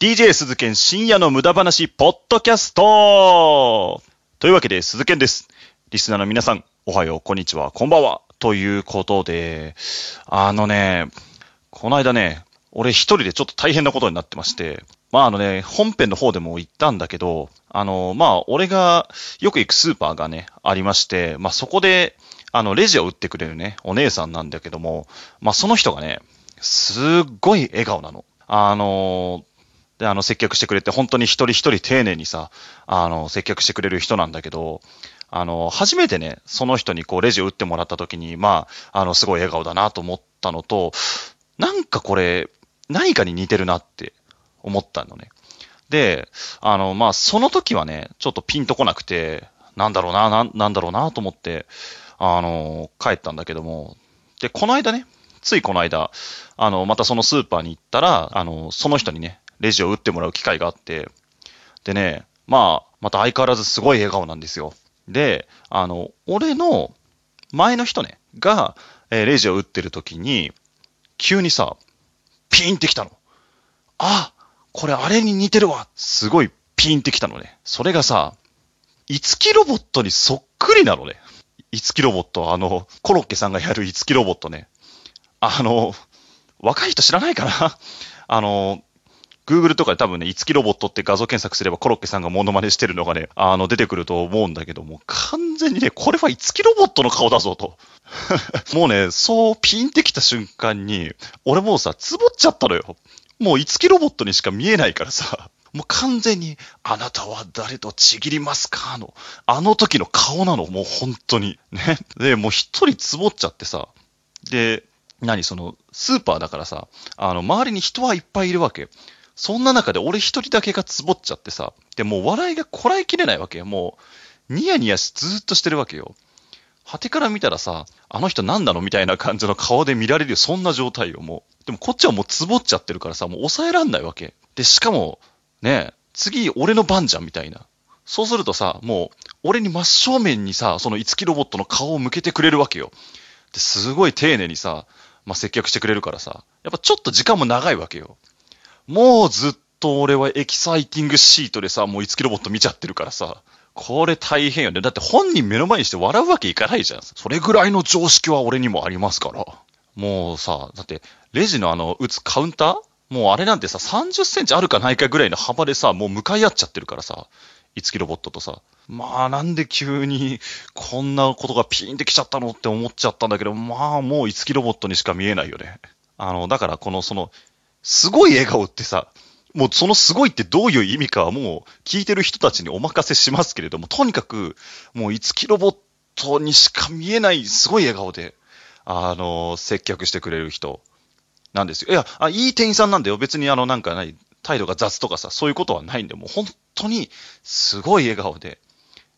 DJ 鈴剣深夜の無駄話ポッドキャストというわけで鈴剣です。リスナーの皆さん、おはよう、こんにちは、こんばんは。ということで、あのね、この間ね、俺一人でちょっと大変なことになってまして、まああのね、本編の方でも言ったんだけど、あの、まあ俺がよく行くスーパーがね、ありまして、まあそこで、あの、レジを売ってくれるね、お姉さんなんだけども、まあその人がね、すっごい笑顔なの。あの、で、あの、接客してくれて、本当に一人一人丁寧にさ、あの、接客してくれる人なんだけど、あの、初めてね、その人にこう、レジを打ってもらった時に、まあ、あの、すごい笑顔だなと思ったのと、なんかこれ、何かに似てるなって思ったのね。で、あの、まあ、その時はね、ちょっとピンとこなくて、なんだろうな、ななんだろうなと思って、あの、帰ったんだけども、で、この間ね、ついこの間、あの、またそのスーパーに行ったら、あの、その人にね、レジを打ってもらう機会があって、でね、まあ、また相変わらずすごい笑顔なんですよ。で、あの、俺の前の人ね、が、えーレジを打ってる時に、急にさ、ピーンってきたの。あ、これあれに似てるわ。すごいピーンってきたのね。それがさ、いつきロボットにそっくりなのね。いつきロボット、あの、コロッケさんがやるいつきロボットね。あの、若い人知らないかなあの、Google とかで多分ね、いつきロボットって画像検索すればコロッケさんがモノマネしてるのがね、あの、出てくると思うんだけども、完全にね、これはいつきロボットの顔だぞと。もうね、そうピンってきた瞬間に、俺もうさ、つぼっちゃったのよ。もういつきロボットにしか見えないからさ、もう完全に、あなたは誰とちぎりますかの、あの時の顔なの、もう本当に。ね。で、もう一人つぼっちゃってさ、で、何その、スーパーだからさ、あの、周りに人はいっぱいいるわけ。そんな中で俺一人だけがつぼっちゃってさ、で、もう笑いがこらえきれないわけよ。もう、ニヤニヤしずっとしてるわけよ。果てから見たらさ、あの人何なのみたいな感じの顔で見られるよ。そんな状態よ、もう。でもこっちはもうつぼっちゃってるからさ、もう抑えらんないわけ。で、しかも、ね、次俺の番じゃん、みたいな。そうするとさ、もう、俺に真正面にさ、その五木ロボットの顔を向けてくれるわけよ。で、すごい丁寧にさ、まあ、接客してくれるからさ、やっぱちょっと時間も長いわけよ。もうずっと俺はエキサイティングシートでさ、もう五木ロボット見ちゃってるからさ、これ大変よね。だって本人目の前にして笑うわけいかないじゃん。それぐらいの常識は俺にもありますから。もうさ、だって、レジのあの、打つカウンター？もうあれなんてさ、30センチあるかないかぐらいの幅でさ、もう向かい合っちゃってるからさ、五木ロボットとさ。まあ、なんで急にこんなことがピーンってきちゃったのって思っちゃったんだけど、まあ、もう五木ロボットにしか見えないよね。あの、だからこの、その、すごい笑顔ってさ、もうそのすごいってどういう意味かはもう聞いてる人たちにお任せしますけれども、とにかくもう五木ロボットにしか見えないすごい笑顔で、あの、接客してくれる人なんですよ。いや、あいい店員さんなんだよ。別にあの、なんかない、態度が雑とかさ、そういうことはないんで、もう本当にすごい笑顔で、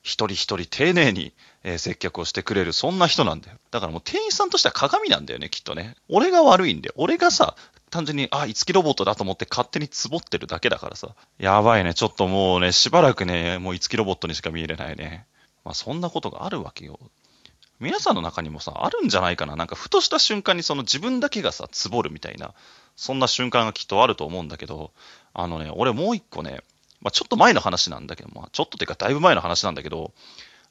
一人一人丁寧に、えー接客をしてくれる、そんな人なんだよ。だからもう店員さんとしては鏡なんだよね、きっとね。俺が悪いんだよ。俺がさ、単純に、あ、いつきロボットだと思って勝手につぼってるだけだからさ。やばいね。ちょっともうね、しばらくね、もういつきロボットにしか見えれないね。まあそんなことがあるわけよ。皆さんの中にもさ、あるんじゃないかな。なんかふとした瞬間にその自分だけがさ、つぼるみたいな、そんな瞬間がきっとあると思うんだけど、あのね、俺もう一個ね、まあちょっと前の話なんだけど、まあちょっとっていうかだいぶ前の話なんだけど、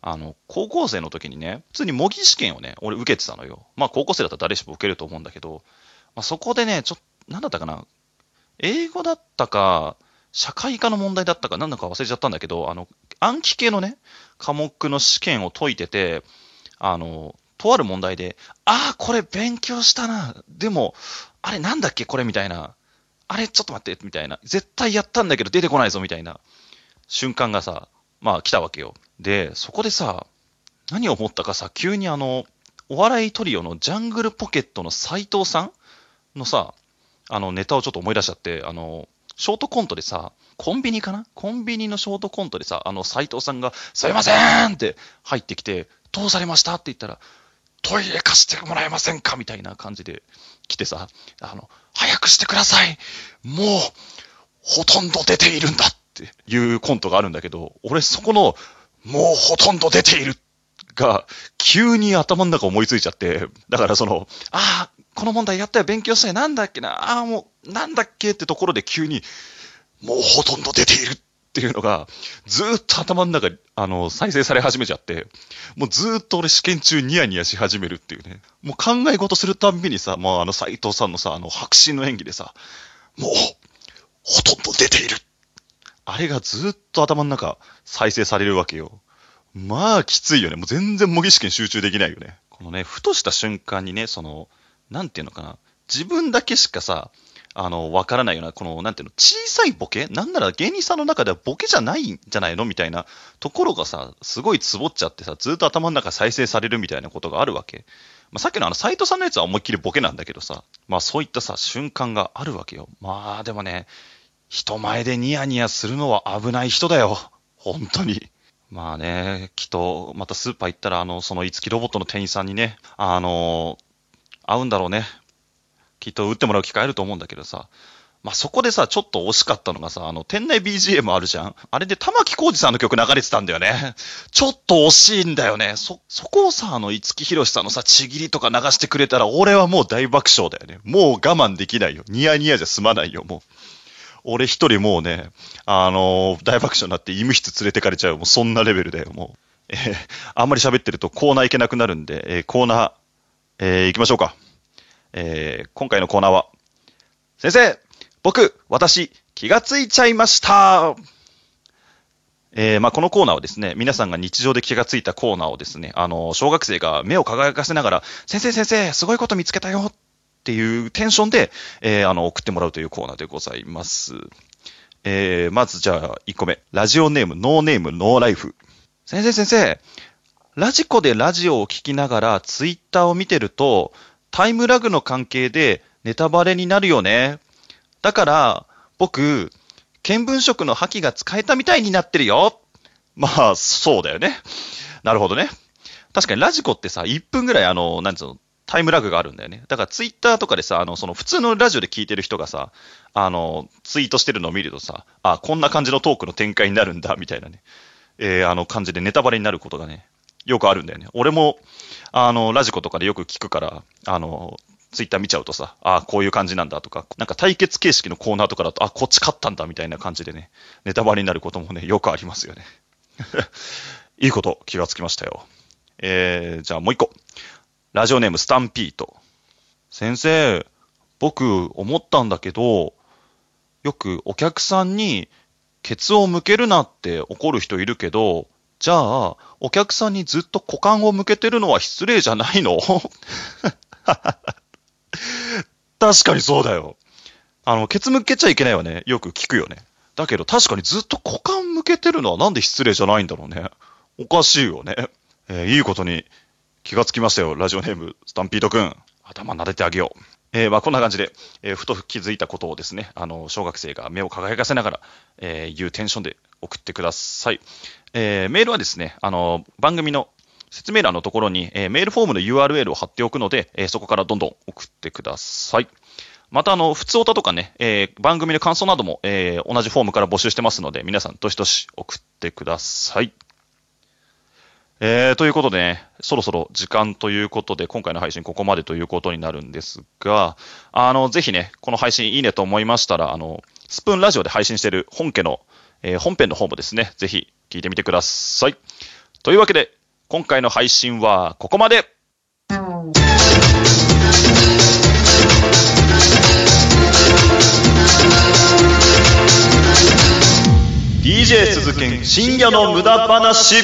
あの、高校生の時にね、普通に模擬試験をね、俺受けてたのよ。まあ高校生だったら誰しも受けると思うんだけど、まあそこでね、ちょっと、なんだったかな、英語だったか、社会科の問題だったか、なんだか忘れちゃったんだけど、あの、暗記系のね、科目の試験を解いてて、あの、とある問題で、ああ、これ勉強したな。でも、あれなんだっけこれみたいな。あれちょっと待って、みたいな。絶対やったんだけど出てこないぞ、みたいな瞬間がさ、まあ来たわけよ。で、そこでさ、何を思ったかさ、急にあの、お笑いトリオのジャングルポケットの斎藤さんのさ、あのネタをちょっと思い出しちゃって、あの、ショートコントでさ、コンビニかな？コンビニのショートコントでさ、あの斎藤さんが、すいませんって入ってきて、どうされました？って言ったら、トイレ貸してもらえませんか？みたいな感じで来てさ、あの、早くしてください。もう、ほとんど出ているんだっていうコントがあるんだけど、俺そこの、もうほとんど出ているが、急に頭の中思いついちゃって、だからその、ああ、この問題やったよ、勉強したよ、なんだっけな、ああ、もう、なんだっけってところで急に、もうほとんど出ているっていうのが、ずっと頭の中、あの、再生され始めちゃって、もうずっと俺試験中ニヤニヤし始めるっていうね。もう考え事するたんびにさ、まああの斎藤さんのさ、あの白真の演技でさ、もう、ほとんど出ている。あれがずっと頭の中再生されるわけよ。まあきついよね。もう全然模擬試験集中できないよね。このね、ふとした瞬間にね、その、なんていうのかな。自分だけしかさ、あの、わからないような、この、なんていうの、小さいボケ？なんなら芸人さんの中ではボケじゃないんじゃないの？みたいなところがさ、すごいつぼっちゃってさ、ずっと頭の中再生されるみたいなことがあるわけ。まあ、さっきのあの、斎藤さんのやつは思いっきりボケなんだけどさ、まあそういったさ、瞬間があるわけよ。まあでもね、人前でニヤニヤするのは危ない人だよ。本当に。まあね、きっと、またスーパー行ったら、あの、その、いつきロボットの店員さんにね、あの、会うんだろうね。きっと打ってもらう機会あると思うんだけどさ。まあ、そこでさ、ちょっと惜しかったのがさ、あの、店内 BGM あるじゃん？あれで玉木浩二さんの曲流れてたんだよね。ちょっと惜しいんだよね。そ、そこをさ、あの、五木ひろしさんのさ、ちぎりとか流してくれたら、俺はもう大爆笑だよね。もう我慢できないよ。ニヤニヤじゃ済まないよ、もう。俺一人もうね、あのー、大爆笑になって医務室連れてかれちゃう。もうそんなレベルだよ、もう。えー、あんまり喋ってるとコーナー行けなくなるんで、えー、コーナー、えー、行きましょうか。えー、今回のコーナーは、先生、僕、私、気がついちゃいましたえー、まあ、このコーナーはですね、皆さんが日常で気がついたコーナーをですね、あの、小学生が目を輝かせながら、先生先生、すごいこと見つけたよっていうテンションで、えー、あの、送ってもらうというコーナーでございます。えー、まずじゃあ、1個目。ラジオネーム、ノーネーム、ノーライフ。先生先生、ラジコでラジオを聞きながらツイッターを見てると、タイムラグの関係でネタバレになるよね。だから、僕、見聞色の覇気が使えたみたいになってるよ。まあ、そうだよね。なるほどね。確かにラジコってさ、1分ぐらいあの、なんつうの、タイムラグがあるんだよね。だからツイッターとかでさ、あの、その普通のラジオで聞いてる人がさ、あの、ツイートしてるのを見るとさ、あ、こんな感じのトークの展開になるんだ、みたいなね。えー、あの感じでネタバレになることがね、よくあるんだよね。俺も、あの、ラジコとかでよく聞くから、あの、ツイッター見ちゃうとさ、ああこういう感じなんだとか、なんか対決形式のコーナーとかだと、あこっち勝ったんだみたいな感じでね、ネタバレになることもね、よくありますよね。いいこと気がつきましたよ。えー、じゃあもう一個。ラジオネームスタンピート。先生、僕思ったんだけど、よくお客さんにケツを向けるなって怒る人いるけど、じゃあ、お客さんにずっと股間を向けてるのは失礼じゃないの？確かにそうだよ。あの、ケツ向けちゃいけないわね。よく聞くよね。だけど確かにずっと股間向けてるのはなんで失礼じゃないんだろうね。おかしいよね。えー、いいことに気がつきましたよ。ラジオネーム、スタンピードくん。頭撫でてあげよう。えー、まあ、こんな感じで、えー、ふと気づいたことをですね、あの、小学生が目を輝かせながら、えー、いうテンションで送ってください。えー、メールはですね、あの、番組の説明欄のところに、えー、メールフォームの URL を貼っておくので、えー、そこからどんどん送ってください。また、あの、普通歌とかね、えー、番組の感想なども、えー、同じフォームから募集してますので、皆さん、どしどし送ってください。えー、ということでね、そろそろ時間ということで、今回の配信ここまでということになるんですが、あの、ぜひね、この配信いいねと思いましたら、あの、スプーンラジオで配信している本家の、えー、本編の方もですね、ぜひ聞いてみてください。というわけで、今回の配信はここまで DJ 鈴研深夜の無駄話